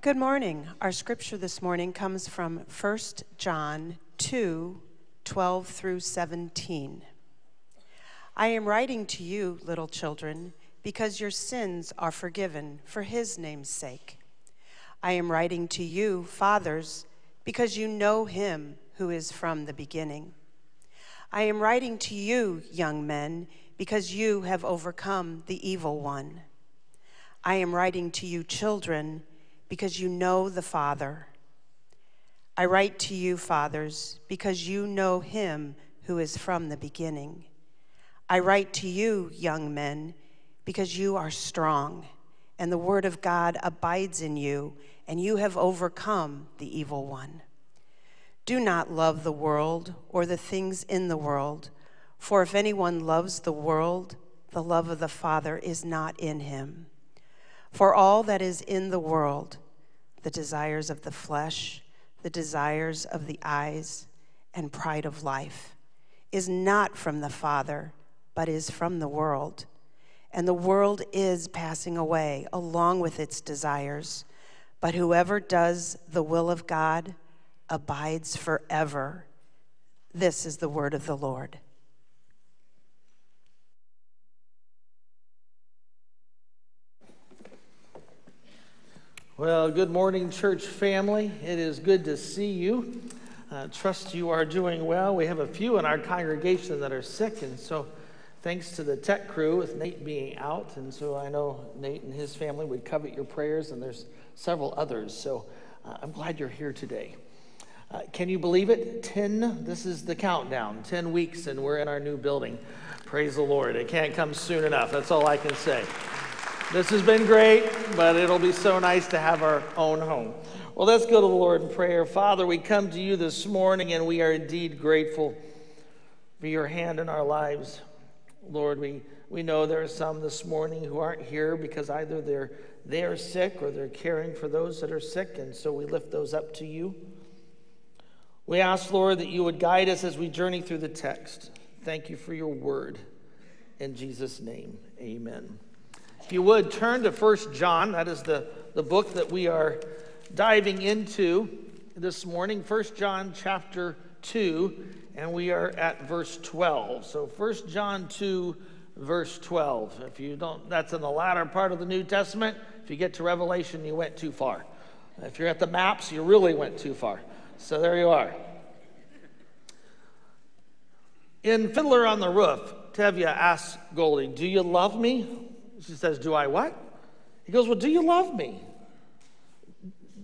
Good morning. Our scripture this morning comes from 1 John 2 12 through 17. I am writing to you, little children, because your sins are forgiven for his name's sake. I am writing to you, fathers, because you know him who is from the beginning. I am writing to you, young men, because you have overcome the evil one. I am writing to you, children, because you know the Father. I write to you, fathers, because you know him who is from the beginning. I write to you, young men, because you are strong, and the word of God abides in you, and you have overcome the evil one. Do not love the world or the things in the world, for if anyone loves the world, the love of the Father is not in him. For all that is in the world, the desires of the flesh, the desires of the eyes, and pride of life, is not from the Father, but is from the world. And the world is passing away along with its desires. But whoever does the will of God abides forever. This is the word of the Lord. Well, good morning, church family. It is good to see you. Uh, trust you are doing well. We have a few in our congregation that are sick, and so thanks to the tech crew with Nate being out, and so I know Nate and his family would covet your prayers, and there's several others. So uh, I'm glad you're here today. Uh, can you believe it? 10, this is the countdown, 10 weeks, and we're in our new building. Praise the Lord. It can't come soon enough. That's all I can say. This has been great, but it'll be so nice to have our own home. Well, let's go to the Lord in prayer. Father, we come to you this morning and we are indeed grateful for your hand in our lives. Lord, we, we know there are some this morning who aren't here because either they're they are sick or they're caring for those that are sick, and so we lift those up to you. We ask, Lord, that you would guide us as we journey through the text. Thank you for your word. In Jesus' name, amen. If you would turn to First John, that is the, the book that we are diving into this morning. First John chapter 2, and we are at verse 12. So First John 2, verse 12. If you don't, that's in the latter part of the New Testament. If you get to Revelation, you went too far. If you're at the maps, you really went too far. So there you are. In Fiddler on the Roof, Tevye asks Goldie, Do you love me? She says, Do I what? He goes, Well, do you love me?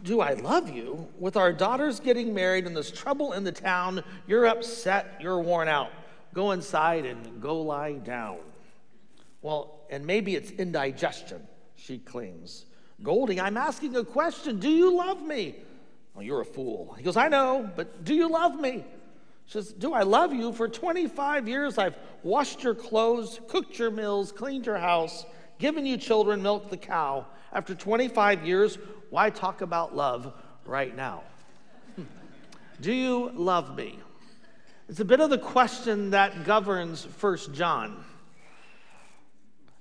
Do I love you? With our daughters getting married and this trouble in the town, you're upset, you're worn out. Go inside and go lie down. Well, and maybe it's indigestion, she claims. Goldie, I'm asking a question. Do you love me? Well, you're a fool. He goes, I know, but do you love me? She says, Do I love you? For 25 years, I've washed your clothes, cooked your meals, cleaned your house given you children, milk the cow. After 25 years, why talk about love right now? Do you love me? It's a bit of the question that governs First John.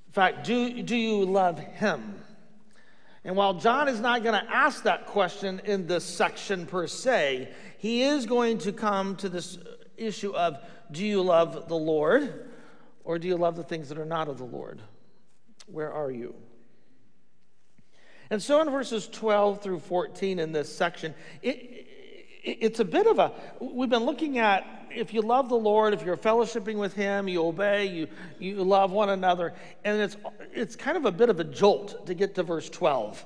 In fact, do, do you love him? And while John is not going to ask that question in this section per se, he is going to come to this issue of do you love the Lord or do you love the things that are not of the Lord? Where are you? And so in verses 12 through 14 in this section, it, it, it's a bit of a, we've been looking at if you love the Lord, if you're fellowshipping with Him, you obey, you, you love one another. And it's, it's kind of a bit of a jolt to get to verse 12.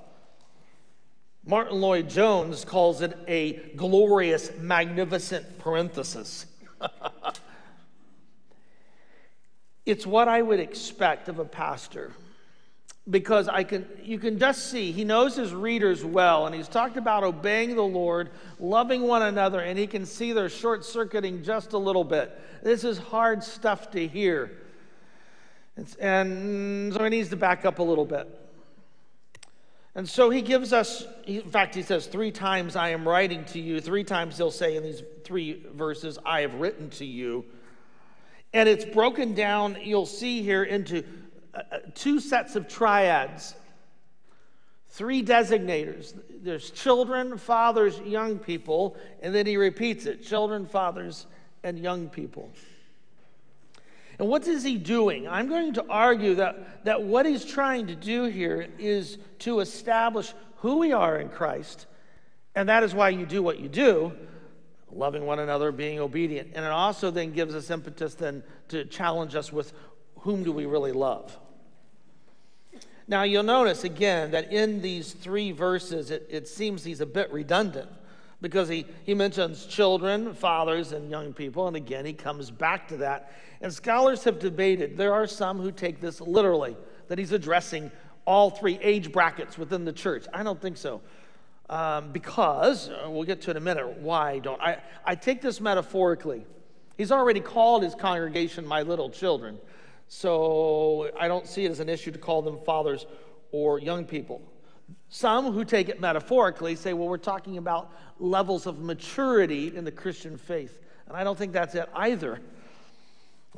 Martyn Lloyd-Jones calls it a glorious, magnificent parenthesis. it's what I would expect of a pastor because I can, you can just see he knows his readers well, and he's talked about obeying the Lord, loving one another, and he can see they're short circuiting just a little bit. This is hard stuff to hear. It's, and so he needs to back up a little bit. And so he gives us, in fact, he says, Three times I am writing to you. Three times he'll say in these three verses, I have written to you. And it's broken down, you'll see here, into two sets of triads. Three designators there's children, fathers, young people, and then he repeats it children, fathers, and young people. And what is he doing? I'm going to argue that, that what he's trying to do here is to establish who we are in Christ, and that is why you do what you do loving one another, being obedient. And it also then gives us impetus then to challenge us with whom do we really love? Now, you'll notice again that in these three verses, it, it seems he's a bit redundant because he, he mentions children, fathers, and young people. And again, he comes back to that. And scholars have debated. There are some who take this literally, that he's addressing all three age brackets within the church. I don't think so. Um, because, uh, we'll get to in a minute why don't. I, I take this metaphorically. He's already called his congregation my little children. So I don't see it as an issue to call them fathers or young people. Some who take it metaphorically say, well, we're talking about levels of maturity in the Christian faith. And I don't think that's it either.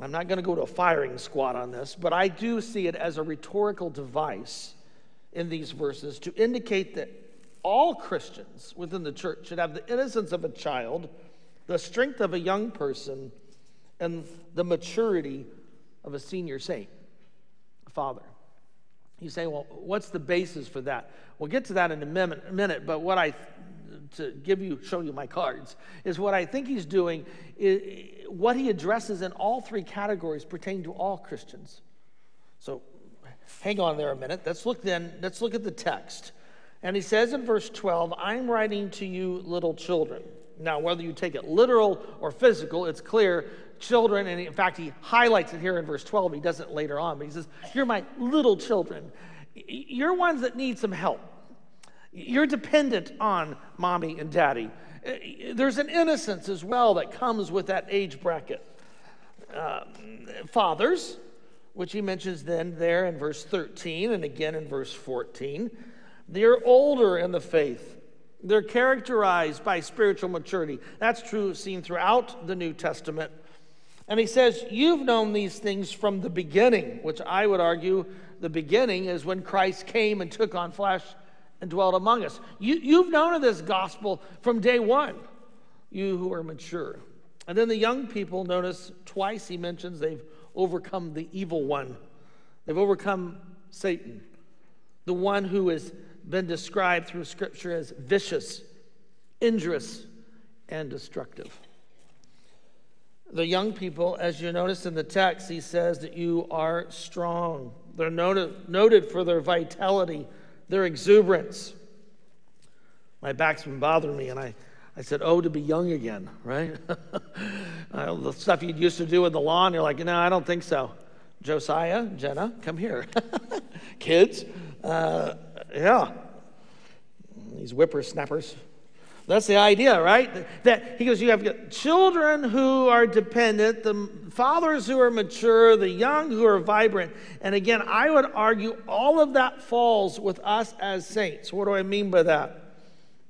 I'm not going to go to a firing squad on this, but I do see it as a rhetorical device in these verses to indicate that all Christians within the church should have the innocence of a child, the strength of a young person, and the maturity of a senior saint, a father. You say, well, what's the basis for that? We'll get to that in a minute, but what I, to give you, show you my cards, is what I think he's doing, is, what he addresses in all three categories pertain to all Christians. So hang on there a minute. Let's look then, let's look at the text. And he says in verse 12, I'm writing to you, little children. Now, whether you take it literal or physical, it's clear children, and in fact, he highlights it here in verse 12. He does it later on, but he says, You're my little children. You're ones that need some help. You're dependent on mommy and daddy. There's an innocence as well that comes with that age bracket. Uh, fathers, which he mentions then there in verse 13 and again in verse 14, they're older in the faith. They're characterized by spiritual maturity. That's true, seen throughout the New Testament. And he says, You've known these things from the beginning, which I would argue the beginning is when Christ came and took on flesh and dwelt among us. You, you've known of this gospel from day one, you who are mature. And then the young people, notice twice he mentions they've overcome the evil one, they've overcome Satan, the one who has been described through Scripture as vicious, injurious, and destructive. The young people, as you notice in the text, he says that you are strong. They're noted, noted for their vitality, their exuberance. My back's been bothering me, and I, I said, Oh, to be young again, right? the stuff you used to do in the lawn, you're like, No, I don't think so. Josiah, Jenna, come here. Kids, uh, yeah. These whippersnappers. That's the idea, right? That he goes, you have children who are dependent, the fathers who are mature, the young who are vibrant. And again, I would argue all of that falls with us as saints. What do I mean by that?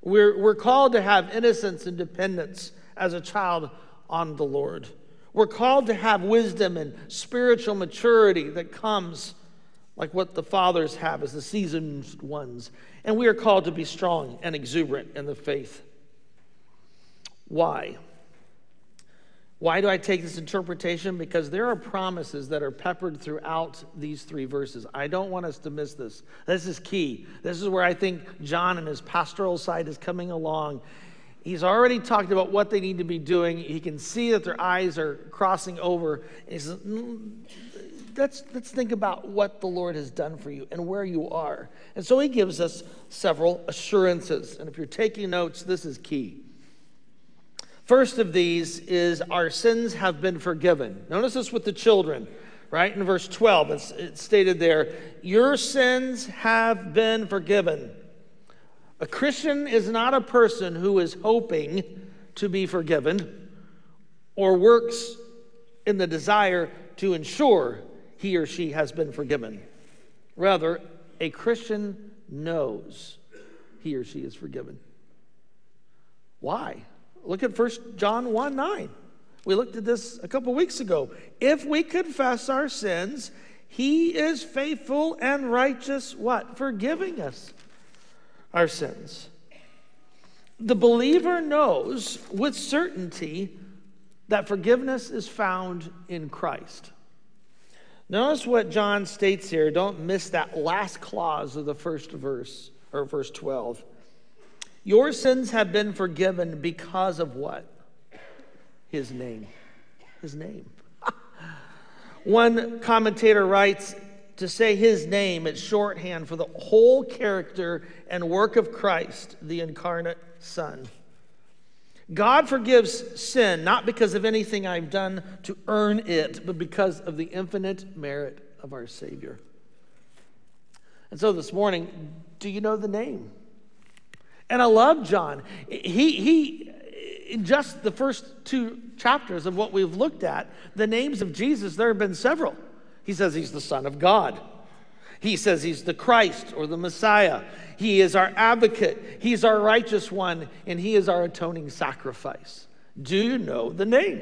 We're, we're called to have innocence and dependence as a child on the Lord. We're called to have wisdom and spiritual maturity that comes like what the fathers have as the seasoned ones. And we are called to be strong and exuberant in the faith. Why? Why do I take this interpretation? Because there are promises that are peppered throughout these three verses. I don't want us to miss this. This is key. This is where I think John and his pastoral side is coming along. He's already talked about what they need to be doing. He can see that their eyes are crossing over. he says, mm, let's, let's think about what the Lord has done for you and where you are. And so he gives us several assurances. And if you're taking notes, this is key. First of these is our sins have been forgiven. Notice this with the children, right? In verse 12, it's, it's stated there, Your sins have been forgiven. A Christian is not a person who is hoping to be forgiven or works in the desire to ensure he or she has been forgiven. Rather, a Christian knows he or she is forgiven. Why? Look at 1 John 1 9. We looked at this a couple weeks ago. If we confess our sins, he is faithful and righteous, what? Forgiving us our sins. The believer knows with certainty that forgiveness is found in Christ. Notice what John states here. Don't miss that last clause of the first verse, or verse 12. Your sins have been forgiven because of what? His name. His name. One commentator writes to say his name, it's shorthand for the whole character and work of Christ, the incarnate Son. God forgives sin not because of anything I've done to earn it, but because of the infinite merit of our Savior. And so this morning, do you know the name? And I love John. He, he, in just the first two chapters of what we've looked at, the names of Jesus, there have been several. He says he's the Son of God. He says he's the Christ or the Messiah. He is our advocate. He's our righteous one, and he is our atoning sacrifice. Do you know the name?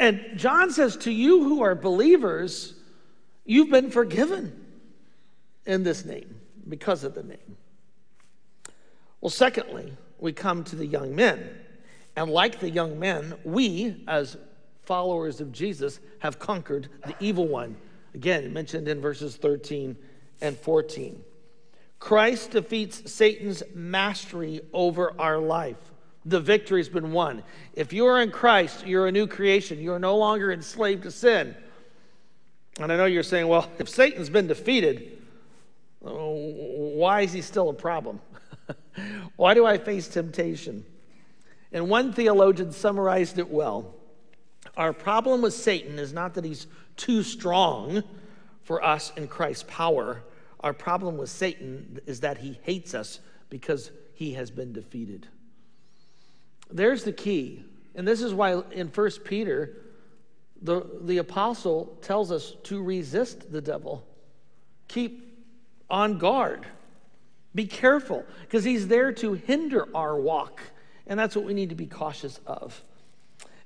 And John says to you who are believers, you've been forgiven in this name because of the name. Well, secondly, we come to the young men. And like the young men, we, as followers of Jesus, have conquered the evil one. Again, mentioned in verses 13 and 14. Christ defeats Satan's mastery over our life. The victory's been won. If you are in Christ, you're a new creation. You are no longer enslaved to sin. And I know you're saying, well, if Satan's been defeated, uh, why is he still a problem? why do I face temptation? And one theologian summarized it well. Our problem with Satan is not that he's too strong for us in Christ's power. Our problem with Satan is that he hates us because he has been defeated. There's the key. And this is why in 1 Peter, the, the apostle tells us to resist the devil. Keep on guard. Be careful, because he's there to hinder our walk. And that's what we need to be cautious of.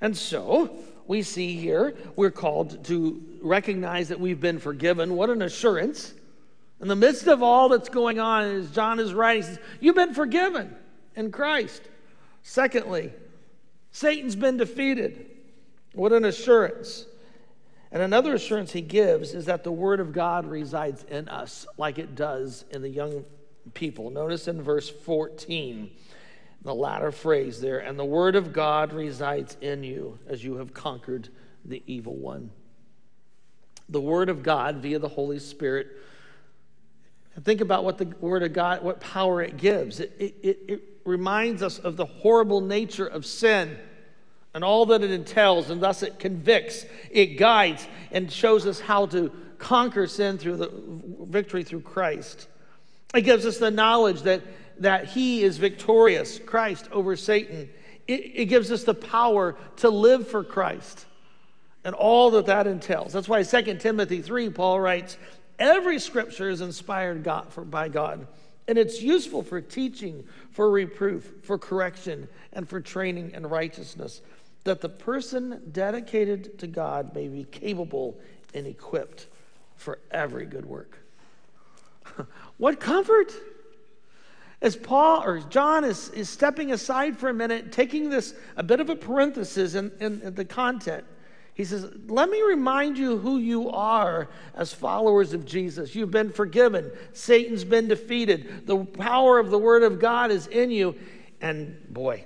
And so, we see here, we're called to recognize that we've been forgiven. What an assurance. In the midst of all that's going on, as John is writing, he says, You've been forgiven in Christ. Secondly, Satan's been defeated. What an assurance. And another assurance he gives is that the Word of God resides in us like it does in the young people. Notice in verse 14 the latter phrase there, and the word of God resides in you as you have conquered the evil one. The word of God via the Holy Spirit. Think about what the word of God, what power it gives. It, it, it, it reminds us of the horrible nature of sin and all that it entails, and thus it convicts, it guides, and shows us how to conquer sin through the victory through Christ. It gives us the knowledge that that he is victorious, Christ, over Satan. It, it gives us the power to live for Christ and all that that entails. That's why 2 Timothy 3, Paul writes, Every scripture is inspired God, for, by God, and it's useful for teaching, for reproof, for correction, and for training in righteousness, that the person dedicated to God may be capable and equipped for every good work. what comfort! as Paul or John is, is stepping aside for a minute, taking this a bit of a parenthesis in, in, in, the content, he says, Let me remind you who you are as followers of Jesus. You've been forgiven, Satan's been defeated, the power of the Word of God is in you. And boy,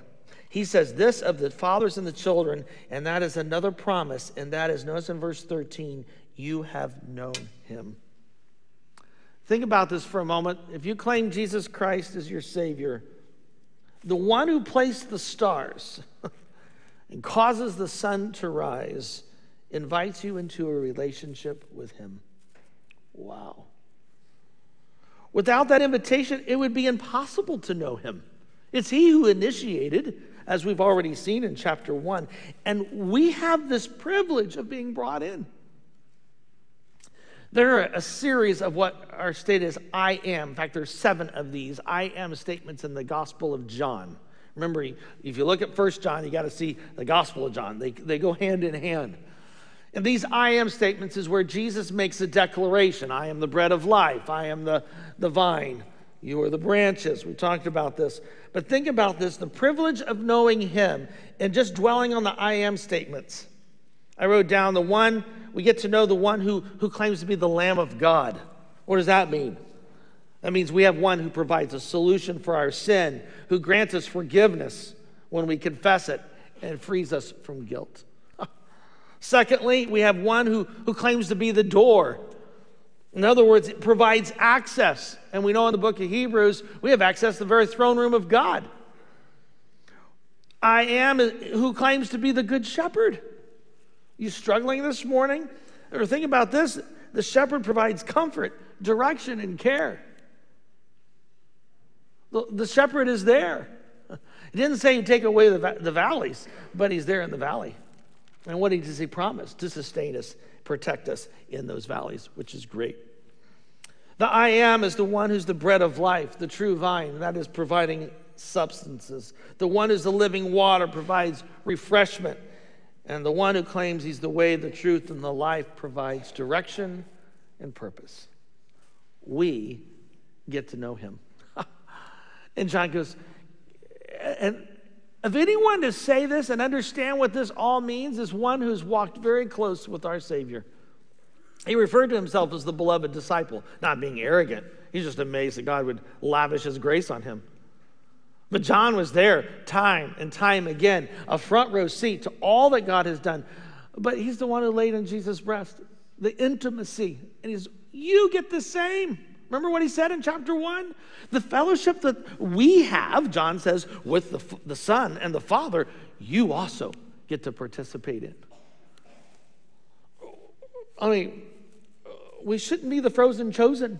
he says this of the fathers and the children, and that is another promise, and that is, notice in verse 13, you have known him. Think about this for a moment. If you claim Jesus Christ as your Savior, the one who placed the stars and causes the sun to rise invites you into a relationship with Him. Wow. Without that invitation, it would be impossible to know Him. It's He who initiated, as we've already seen in chapter one, and we have this privilege of being brought in. There are a series of what are stated as I am. In fact, there's seven of these I am statements in the Gospel of John. Remember, if you look at First John, you got to see the Gospel of John. They, they go hand in hand. And these I am statements is where Jesus makes a declaration I am the bread of life, I am the, the vine, You are the branches. We talked about this. But think about this the privilege of knowing Him and just dwelling on the I am statements. I wrote down the one, we get to know the one who, who claims to be the Lamb of God. What does that mean? That means we have one who provides a solution for our sin, who grants us forgiveness when we confess it, and frees us from guilt. Secondly, we have one who, who claims to be the door. In other words, it provides access. And we know in the book of Hebrews, we have access to the very throne room of God. I am who claims to be the good shepherd. You struggling this morning? Or think about this the shepherd provides comfort, direction, and care. The, the shepherd is there. He didn't say he'd take away the, the valleys, but he's there in the valley. And what does he promise? To sustain us, protect us in those valleys, which is great. The I am is the one who's the bread of life, the true vine, that is providing substances. The one who's the living water provides refreshment. And the one who claims he's the way, the truth, and the life provides direction and purpose. We get to know him. and John goes, and if anyone to say this and understand what this all means is one who's walked very close with our Savior. He referred to himself as the beloved disciple, not being arrogant. He's just amazed that God would lavish his grace on him. But John was there time and time again, a front row seat to all that God has done. But he's the one who laid in Jesus' breast, the intimacy. And he's, you get the same. Remember what he said in chapter one? The fellowship that we have, John says, with the, the Son and the Father, you also get to participate in. I mean, we shouldn't be the frozen chosen,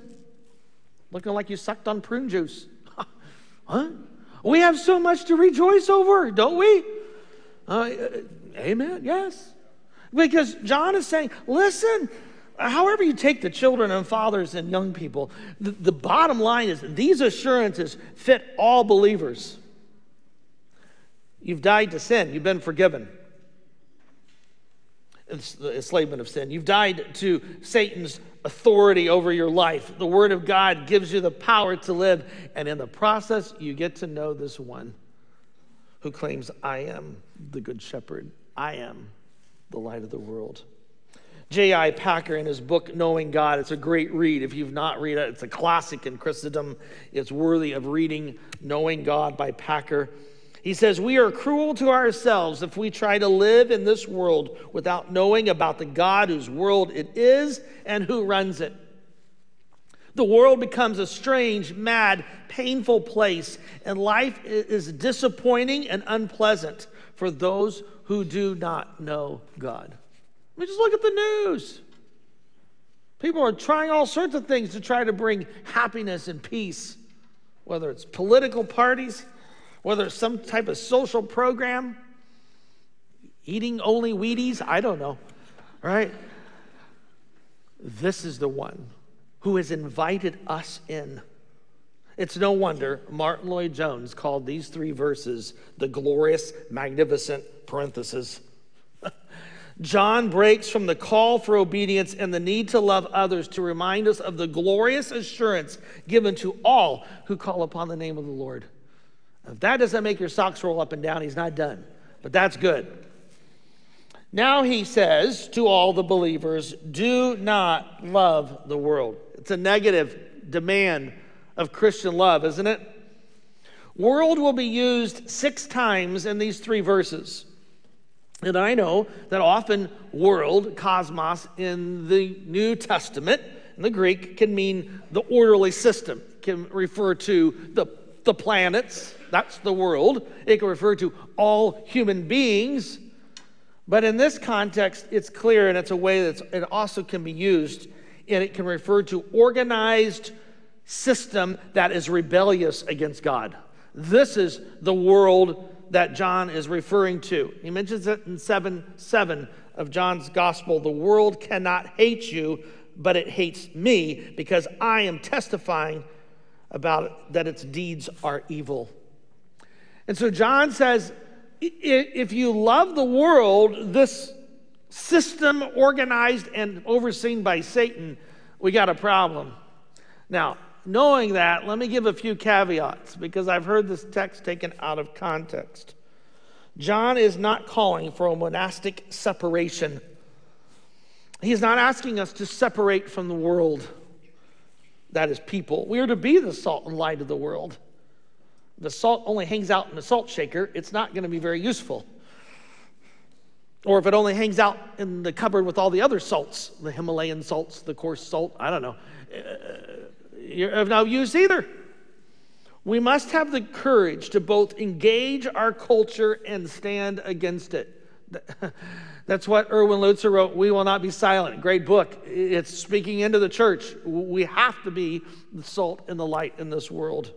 looking like you sucked on prune juice. huh? We have so much to rejoice over, don't we? Uh, amen, yes. Because John is saying, listen, however you take the children and fathers and young people, the, the bottom line is these assurances fit all believers. You've died to sin, you've been forgiven. The enslavement of sin. You've died to Satan's authority over your life. The Word of God gives you the power to live, and in the process, you get to know this one who claims, I am the Good Shepherd, I am the light of the world. J.I. Packer, in his book Knowing God, it's a great read. If you've not read it, it's a classic in Christendom. It's worthy of reading Knowing God by Packer. He says, We are cruel to ourselves if we try to live in this world without knowing about the God whose world it is and who runs it. The world becomes a strange, mad, painful place, and life is disappointing and unpleasant for those who do not know God mean, just look at the news. People are trying all sorts of things to try to bring happiness and peace, whether it's political parties, whether it's some type of social program, eating only Wheaties, I don't know, right? This is the one who has invited us in. It's no wonder Martyn Lloyd-Jones called these three verses the glorious, magnificent parenthesis John breaks from the call for obedience and the need to love others to remind us of the glorious assurance given to all who call upon the name of the Lord. If that doesn't make your socks roll up and down, he's not done. But that's good. Now he says to all the believers, do not love the world. It's a negative demand of Christian love, isn't it? World will be used six times in these three verses. And I know that often world, cosmos, in the New Testament, in the Greek, can mean the orderly system, can refer to the, the planets, that's the world. It can refer to all human beings. But in this context, it's clear and it's a way that it also can be used, and it can refer to organized system that is rebellious against God. This is the world that John is referring to. He mentions it in 7 7 of John's gospel. The world cannot hate you, but it hates me because I am testifying about it, that its deeds are evil. And so John says if you love the world, this system organized and overseen by Satan, we got a problem. Now, knowing that, let me give a few caveats because I've heard this text taken out of context. John is not calling for a monastic separation. He's not asking us to separate from the world. That is people. We are to be the salt and light of the world. The salt only hangs out in the salt shaker, it's not going to be very useful. Or if it only hangs out in the cupboard with all the other salts, the Himalayan salts, the coarse salt, I don't know, uh, you're of no use either. We must have the courage to both engage our culture and stand against it. That's what Erwin Lutzer wrote, We Will Not Be Silent. Great book. It's speaking into the church. We have to be the salt and the light in this world.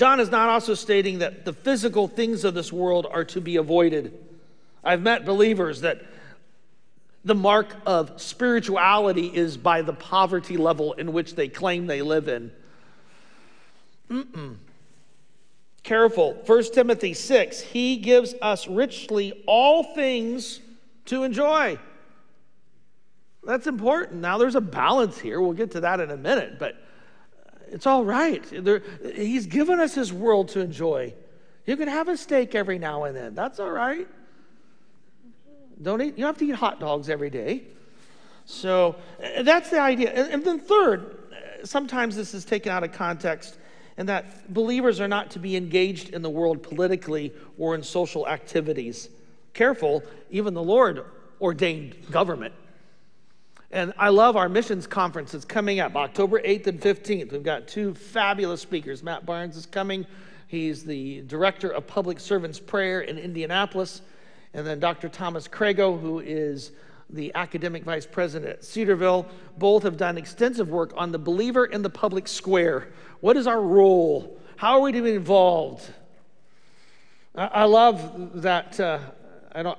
John is not also stating that the physical things of this world are to be avoided. I've met believers that the mark of spirituality is by the poverty level in which they claim they live in. Mm-mm. Careful. 1 Timothy 6, he gives us richly all things to enjoy. That's important. Now, there's a balance here. We'll get to that in a minute, but it's all right. There, he's given us his world to enjoy. You can have a steak every now and then. That's all right. Don't eat, you don't have to eat hot dogs every day. So uh, that's the idea. And, and then, third, uh, sometimes this is taken out of context, and that believers are not to be engaged in the world politically or in social activities. Careful, even the Lord ordained government. And I love our missions conference. It's coming up October 8th and 15th. We've got two fabulous speakers. Matt Barnes is coming. He's the director of public servants prayer in Indianapolis. And then Dr. Thomas Crago, who is the academic vice president at Cedarville. Both have done extensive work on the believer in the public square. What is our role? How are we to be involved? I love that. Uh, I don't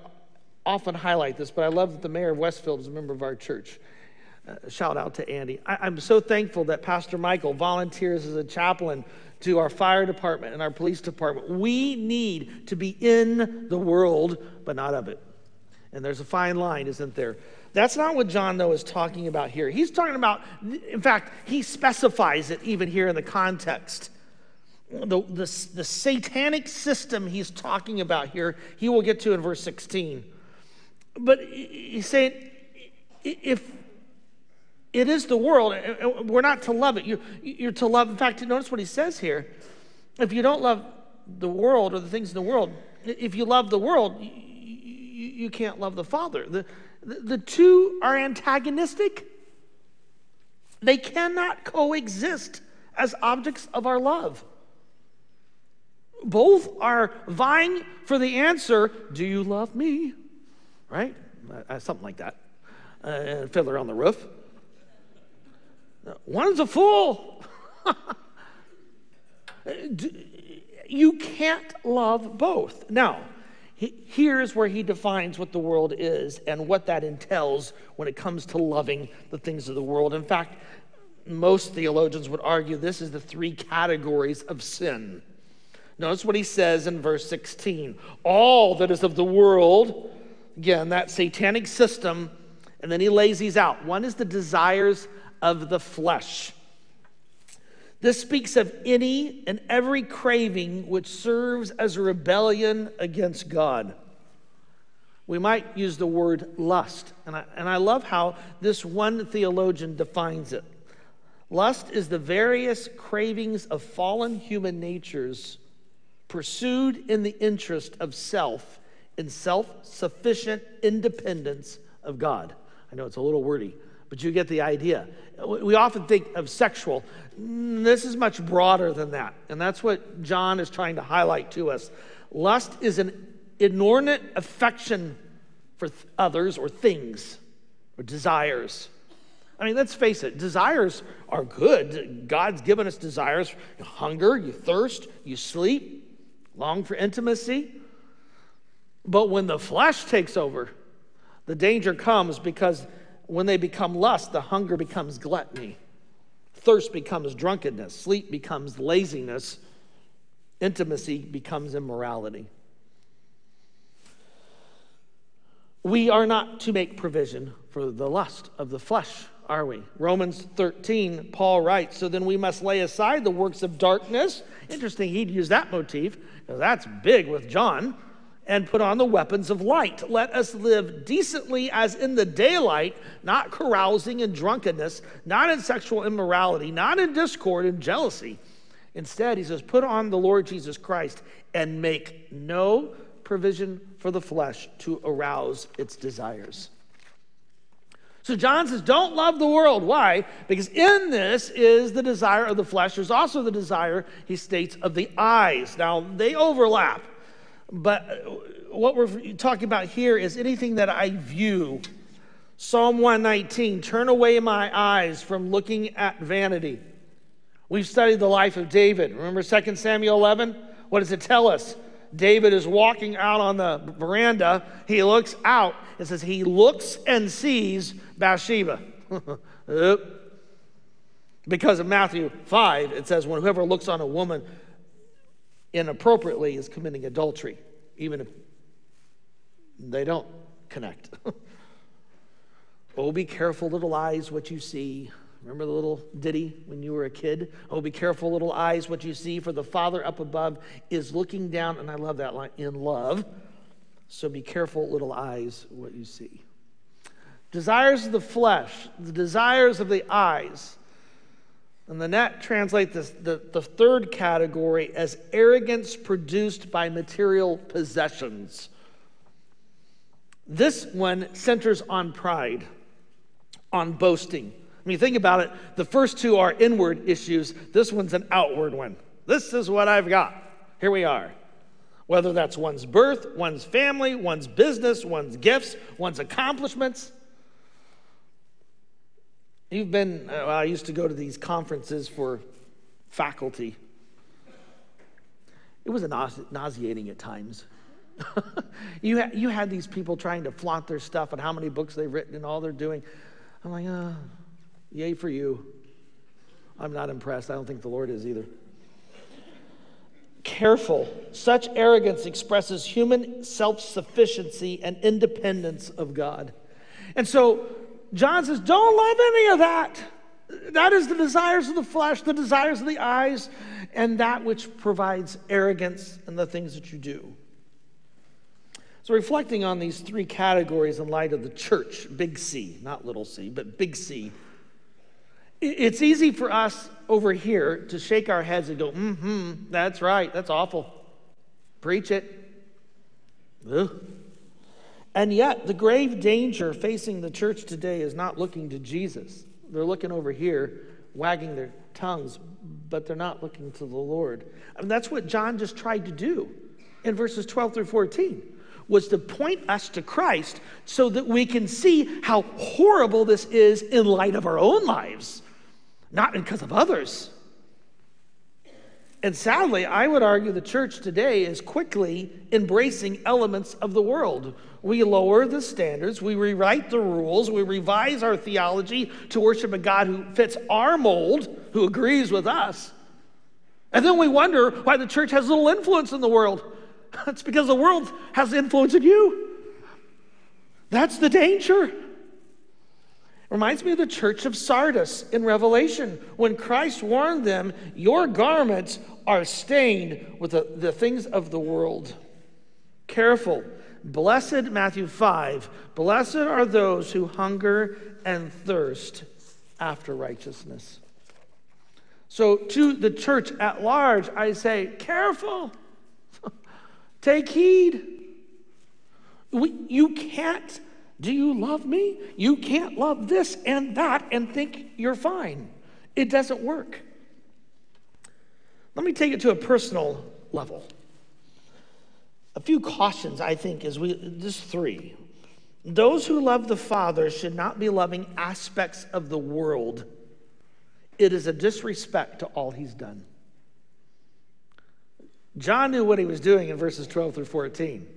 often highlight this, but I love that the mayor of Westfield is a member of our church. Uh, shout out to Andy. I, am so thankful that Pastor Michael volunteers as a chaplain to our fire department and our police department. We need to be in the world, but not of it. And there's a fine line, isn't there? That's not what John, though, is talking about here. He's talking about, in fact, he specifies it even here in the context. The, the, the satanic system he's talking about here, he will get to in verse 16. But he's saying, if it is the world. We're not to love it. You, you're to love. In fact, notice what he says here. If you don't love the world or the things in the world, if you love the world, you, can't love the Father. The, the, the two are antagonistic, they cannot coexist as objects of our love. Both are vying for the answer Do you love me? Right? Uh, something like that. Uh, Fiddler on the Roof. One's a fool. you can't love both. Now, here's where he defines what the world is and what that entails when it comes to loving the things of the world. In fact, most theologians would argue this is the three categories of sin. Notice what he says in verse 16 all that is of the world, again, that satanic system, and then he lays these out. One is the desires of the flesh. This speaks of any and every craving which serves as a rebellion against God. We might use the word lust, and I, and I love how this one theologian defines it. Lust is the various cravings of fallen human natures pursued in the interest of self in self sufficient independence of God. I know it's a little wordy, but you get the idea. We often think of sexual. Mm, this is much broader than that. And that's what John is trying to highlight to us. Lust is an inordinate affection for others or things or desires. I mean, let's face it, desires are good. God's given us desires. You hunger, you thirst, you sleep, long for intimacy. But when the flesh takes over, the danger comes because when they become lust, the hunger becomes gluttony, thirst becomes drunkenness, sleep becomes laziness, intimacy becomes immorality. we are not to make provision for the lust of the flesh, are we? Romans 13, Paul writes, So then we must lay aside the works of darkness. Interesting, he'd use that motif, because that's big with John, and put on the weapons of light. Let us live decently as in the daylight, not carousing and drunkenness, not in sexual immorality, not in discord and jealousy. Instead, he says, Put on the Lord Jesus Christ and make no provision for the flesh to arouse its desires. So John says, Don't love the world. Why? Because in this is the desire of the flesh. There's also the desire, he states, of the eyes. Now, they overlap. But what we're talking about here is anything that I view. Psalm 119 Turn away my eyes from looking at vanity. We've studied the life of David. Remember 2 Samuel 11? What does it tell us? David is walking out on the veranda. He looks out. It says he looks and sees Bathsheba. because of Matthew 5, it says, when whoever looks on a woman inappropriately is committing adultery, even if they don't connect. oh, be careful, little eyes, what you see. Remember the little ditty when you were a kid? Oh, be careful, little eyes, what you see, for the Father up above is looking down, and I love that line, in love. So be careful, little eyes, what you see. Desires of the flesh, the desires of the eyes. And the NET translates this, the, the third category as arrogance produced by material possessions. This one centers on pride, on boasting I mean, think about it. The first two are inward issues, this one's an outward one. This is what I've got. Here we are. Whether that's one's birth, one's family, one's business, one's gifts, one's accomplishments. You've been, uh, I used to go to these conferences for faculty. It was nauseating at times. you, ha- you had these people trying to flaunt their stuff and how many books they've written and all they're doing. I'm like, oh, Yay for you. I'm not impressed. I don't think the Lord is either. Careful. Such arrogance expresses human self sufficiency and independence of God. And so John says, don't love any of that. That is the desires of the flesh, the desires of the eyes, and that which provides arrogance in the things that you do. So, reflecting on these three categories in light of the church, big C, not little c, but big C, it's easy for us over here to shake our heads and go, mm hmm, that's right, that's awful. Preach it. Ugh. And yet, the grave danger facing the church today is not looking to Jesus. They're looking over here, wagging their tongues, but they're not looking to the Lord. I mean, that's what John just tried to do in verses 12 through 14 was to point us to Christ so that we can see how horrible this is in light of our own lives not because of others. And sadly, I would argue the church today is quickly embracing elements of the world. We lower the standards, we rewrite the rules, we revise our theology to worship a God who fits our mold, who agrees with us. And then we wonder why the church has little influence in the world. It's because the world has influence in you. That's the danger. It reminds me of the church of Sardis in Revelation when Christ warned them, Your garments are stained with the, the things of the world. Careful. Blessed, Matthew 5, blessed are those who hunger and thirst after righteousness. So, to the church at large, I say, careful. Take heed. You can't do you love me? You can't love this and that and think you're fine. It doesn't work. Let me take it to a personal level. A few cautions, I think, is we just three. Those who love the Father should not be loving aspects of the world. It is a disrespect to all he's done. John knew what he was doing in verses 12 through 14.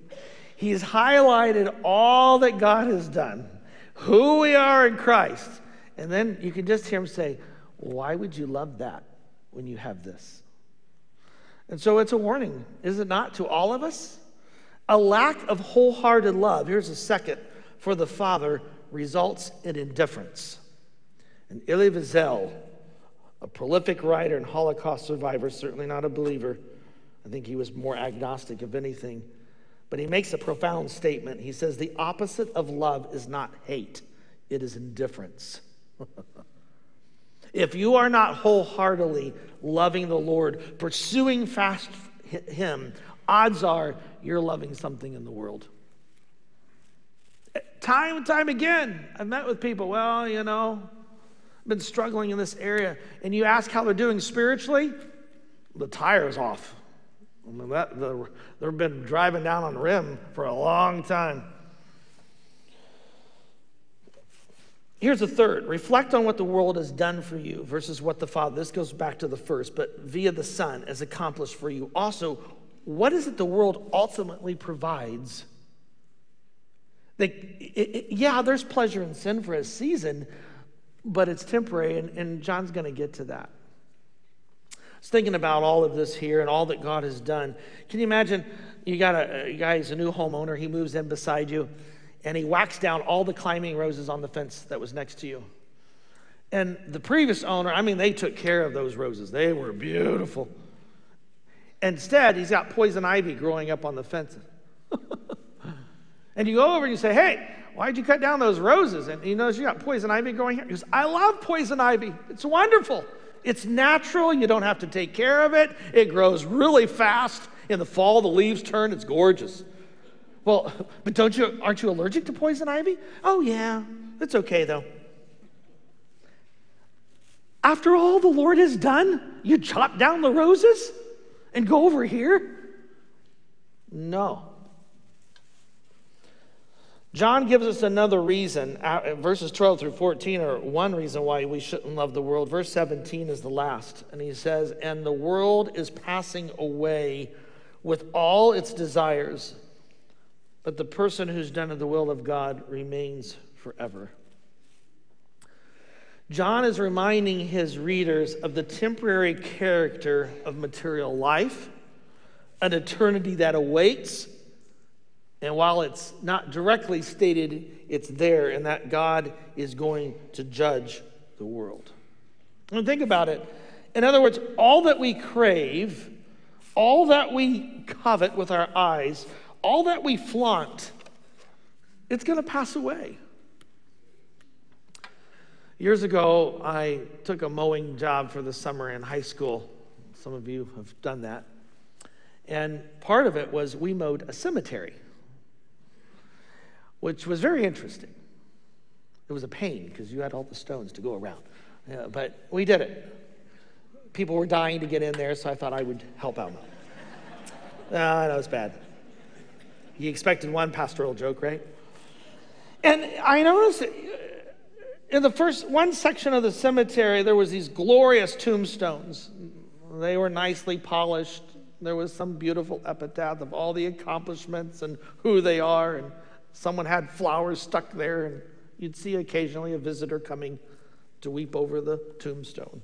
He's highlighted all that God has done, who we are in Christ. And then you can just hear him say, Why would you love that when you have this? And so it's a warning, is it not, to all of us? A lack of wholehearted love. Here's a second for the father results in indifference. And Elie Wiesel, a prolific writer and Holocaust survivor, certainly not a believer, I think he was more agnostic of anything, but he makes a profound statement. He says, The opposite of love is not hate, it is indifference. if you are not wholeheartedly loving the Lord, pursuing fast Him, odds are you're loving something in the world. Time and time again, I've met with people, well, you know, I've been struggling in this area, and you ask how they're doing spiritually, the tire's off. I mean, that, the, they've been driving down on the rim for a long time. Here's a third reflect on what the world has done for you versus what the Father, this goes back to the first, but via the Son has accomplished for you. Also, what is it the world ultimately provides? They, it, it, yeah, there's pleasure in sin for a season, but it's temporary, and, and John's going to get to that. I was thinking about all of this here and all that God has done. Can you imagine? You got a, a guy, he's a new homeowner, he moves in beside you, and he whacks down all the climbing roses on the fence that was next to you. And the previous owner, I mean, they took care of those roses, they were beautiful. Instead, he's got poison ivy growing up on the fence. and you go over and you say, hey, Why'd you cut down those roses? And he knows you got poison ivy growing here. He goes, I love poison ivy. It's wonderful. It's natural. You don't have to take care of it. It grows really fast. In the fall, the leaves turn. It's gorgeous. Well, but don't you, aren't you allergic to poison ivy? Oh, yeah. It's okay, though. After all the Lord has done, you chop down the roses and go over here? No. John gives us another reason. Uh, verses 12 through 14 are one reason why we shouldn't love the world. Verse 17 is the last. And he says, And the world is passing away with all its desires, but the person who's done the will of God remains forever. John is reminding his readers of the temporary character of material life, an eternity that awaits and while it's not directly stated, it's there, and that God is going to judge the world. And think about it. In other words, all that we crave, all that we covet with our eyes, all that we flaunt, it's going to pass away. Years ago, I took a mowing job for the summer in high school. Some of you have done that. And part of it was we mowed a cemetery which was very interesting. It was a pain because you had all the stones to go around. Yeah, but we did it. People were dying to get in there, so I thought I would help out. no, I know it's bad. You expected one pastoral joke, right? And I noticed in the first one section of the cemetery, there was these glorious tombstones. They were nicely polished. There was some beautiful epitaph of all the accomplishments and who they are. And Someone had flowers stuck there, and you'd see occasionally a visitor coming to weep over the tombstone.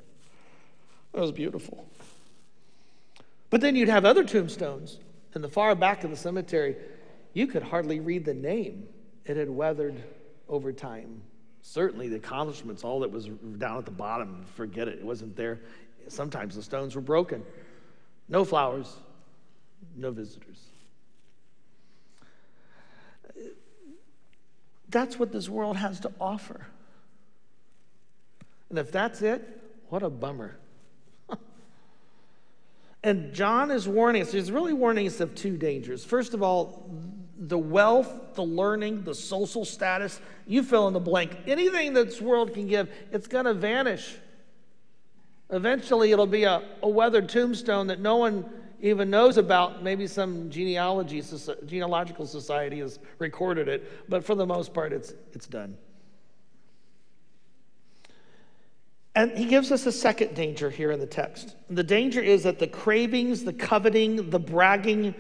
It was beautiful. But then you'd have other tombstones in the far back of the cemetery. You could hardly read the name, it had weathered over time. Certainly, the accomplishments, all that was down at the bottom, forget it, it wasn't there. Sometimes the stones were broken. No flowers, no visitors. That's what this world has to offer. And if that's it, what a bummer. and John is warning us, he's really warning us of two dangers. First of all, the wealth, the learning, the social status, you fill in the blank. Anything that this world can give, it's going to vanish. Eventually, it'll be a, a weathered tombstone that no one even knows about. Maybe some genealogy, genealogical society has recorded it, but for the most part, it's, it's done. And he gives us a second danger here in the text. The danger is that the cravings, the coveting, the bragging,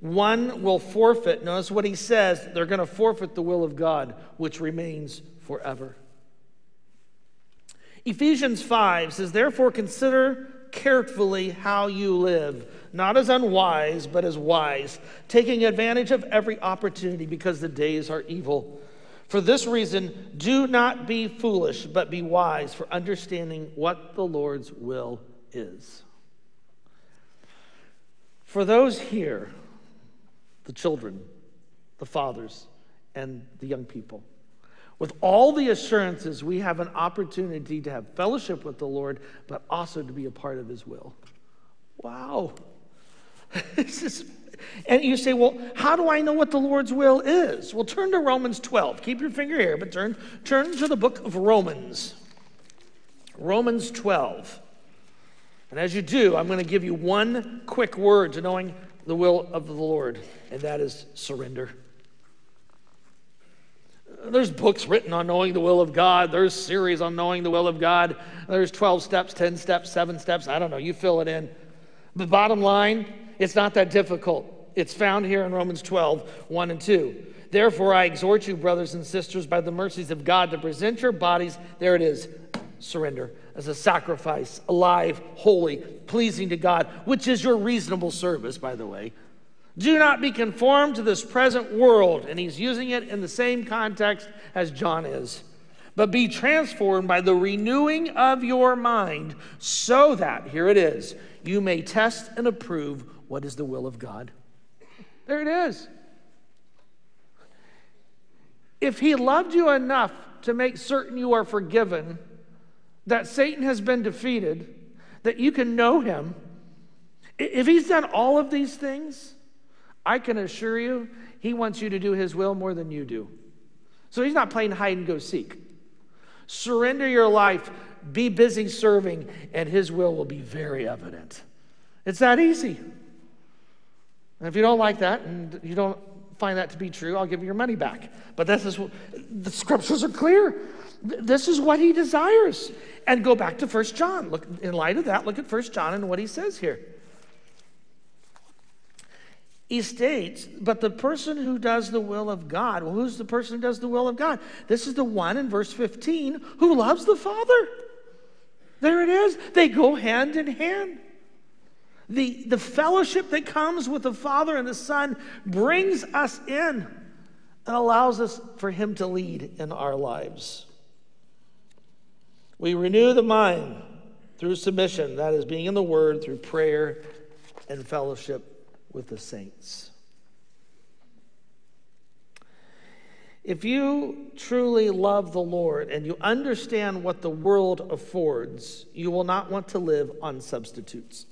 one will forfeit. Notice what he says they're going to forfeit the will of God, which remains forever. Ephesians 5 says, Therefore, consider carefully how you live, not as unwise, but as wise, taking advantage of every opportunity because the days are evil. For this reason, do not be foolish, but be wise for understanding what the Lord's will is. For those here, the children, the fathers, and the young people, with all the assurances, we have an opportunity to have fellowship with the Lord, but also to be a part of His will. Wow. this is and you say, well, how do I know what the Lord's will is? Well, turn to Romans 12. Keep your finger here, but turn, turn to the book of Romans. Romans 12. And as you do, I'm going to give you one quick word to knowing the will of the Lord, and that is surrender. There's books written on knowing the will of God. There's series on knowing the will of God. There's 12 steps, 10 steps, 7 steps. I don't know. You fill it in. The bottom line, it's not that difficult. It's found here in Romans 12, 1 and 2. Therefore, I exhort you, brothers and sisters, by the mercies of God, to present your bodies, there it is, surrender, as a sacrifice, alive, holy, pleasing to God, which is your reasonable service, by the way. Do not be conformed to this present world. And he's using it in the same context as John is. But be transformed by the renewing of your mind, so that, here it is, you may test and approve what is the will of God. There it is. If he loved you enough to make certain you are forgiven, that Satan has been defeated, that you can know him, if he's done all of these things, I can assure you he wants you to do his will more than you do. So he's not playing hide and go seek. Surrender your life, be busy serving, and his will will be very evident. It's that easy. And if you don't like that and you don't find that to be true, I'll give you your money back. But this is the scriptures are clear. This is what he desires. And go back to First John. Look in light of that, look at First John and what he says here. He states, but the person who does the will of God, well, who's the person who does the will of God? This is the one in verse 15 who loves the Father. There it is. They go hand in hand. The, the fellowship that comes with the Father and the Son brings us in and allows us for Him to lead in our lives. We renew the mind through submission, that is, being in the Word, through prayer and fellowship with the saints. If you truly love the Lord and you understand what the world affords, you will not want to live on substitutes.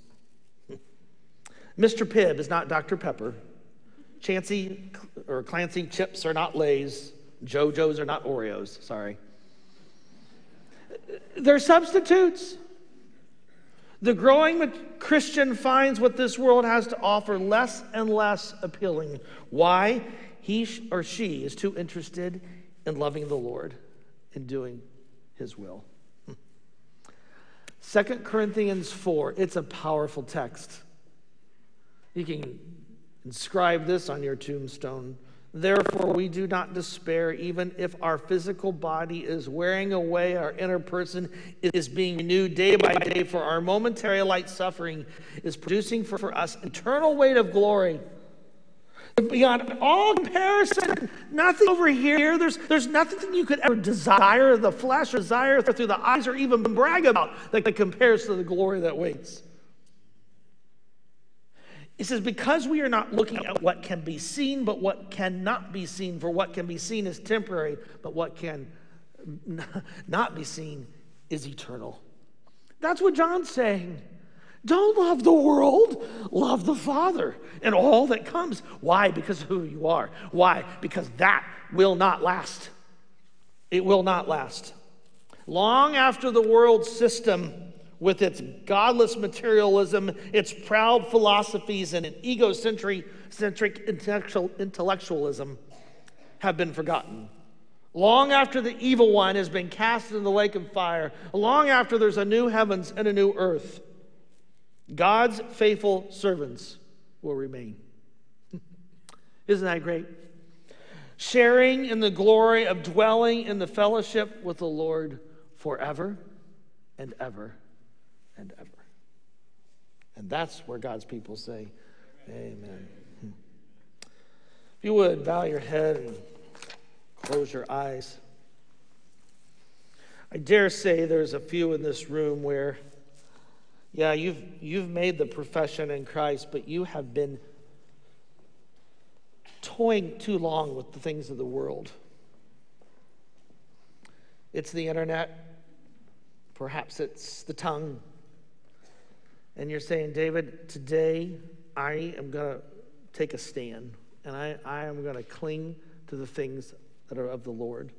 Mr. Pibb is not Dr. Pepper. Chancey or Clancy chips are not Lay's. JoJo's are not Oreos. Sorry. They're substitutes. The growing Christian finds what this world has to offer less and less appealing. Why? He or she is too interested in loving the Lord and doing his will. Hmm. 2 Corinthians 4, it's a powerful text. You can inscribe this on your tombstone. Therefore, we do not despair, even if our physical body is wearing away, our inner person is being renewed day by day, for our momentary light suffering is producing for, us eternal weight of glory. Beyond all comparison, nothing over here, there's, there's nothing you could ever desire the flesh, desire through the eyes, or even brag about that compares to the glory that waits. He says, because we are not looking at what can be seen, but what cannot be seen, for what can be seen is temporary, but what can not be seen is eternal. That's what John's saying. Don't love the world, love the Father and all that comes. Why? Because of who you are. Why? Because that will not last. It will not last. Long after the world system with its godless materialism, its proud philosophies, and an egocentric intellectualism have been forgotten. Long after the evil one has been cast into the lake of fire, long after there's a new heavens and a new earth, God's faithful servants will remain. Isn't that great? Sharing in the glory of dwelling in the fellowship with the Lord forever and ever and ever. And that's where God's people say, Amen. If you would, bow your head and Close your eyes. I dare say there's a few in this room where, yeah, you've, you've made the profession in Christ, but you have been toying too long with the things of the world. It's the internet, perhaps it's the tongue. And you're saying, David, today I am going to take a stand and I, I am going to cling to the things that are of the Lord.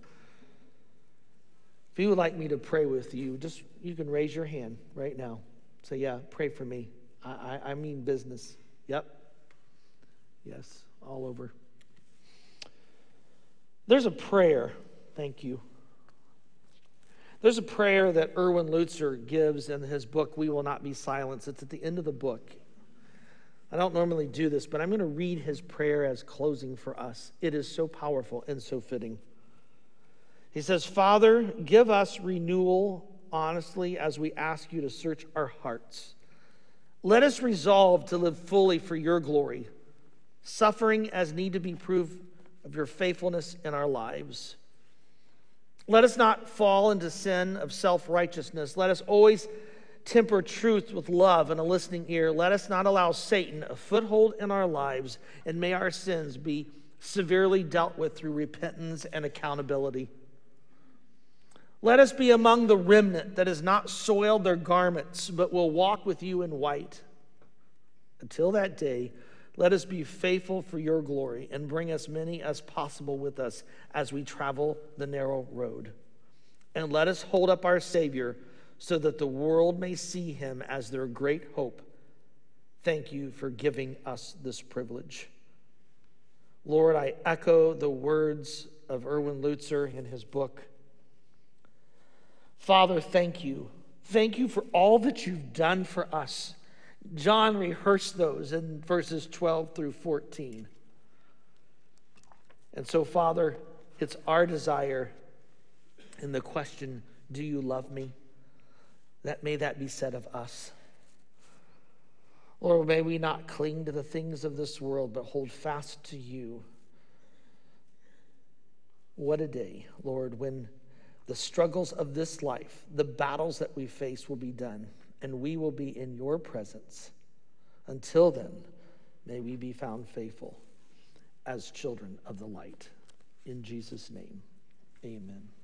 If you would like me to pray with you, just you can raise your hand right now. Say, yeah, pray for me. I, I, I mean business. Yep. Yes, all over. There's a prayer. Thank you. There's a prayer that Erwin Lutzer gives in his book, We Will Not Be Silenced. It's at the end of the book. I don't normally do this, but I'm going to read his prayer as closing for us. It is so powerful and so fitting. He says, Father, give us renewal honestly as we ask you to search our hearts. Let us resolve to live fully for your glory, suffering as need to be proof of your faithfulness in our lives. Let us not fall into sin of self righteousness. Let us always temper truth with love and a listening ear. Let us not allow Satan a foothold in our lives, and may our sins be severely dealt with through repentance and accountability. Let us be among the remnant that has not soiled their garments, but will walk with you in white. Until that day, let us be faithful for your glory and bring as many as possible with us as we travel the narrow road. And let us hold up our Savior so that the world may see him as their great hope. Thank you for giving us this privilege. Lord, I echo the words of Erwin Lutzer in his book. Father, thank you. Thank you for all that you've done for us. John rehearsed those in verses 12 through 14. And so, Father, it's our desire in the question, Do you love me? That may that be said of us. Lord, may we not cling to the things of this world, but hold fast to you. What a day, Lord, when the struggles of this life, the battles that we face will be done, and we will be in your presence. Until then, may we be found faithful as children of the light. In Jesus' name, amen.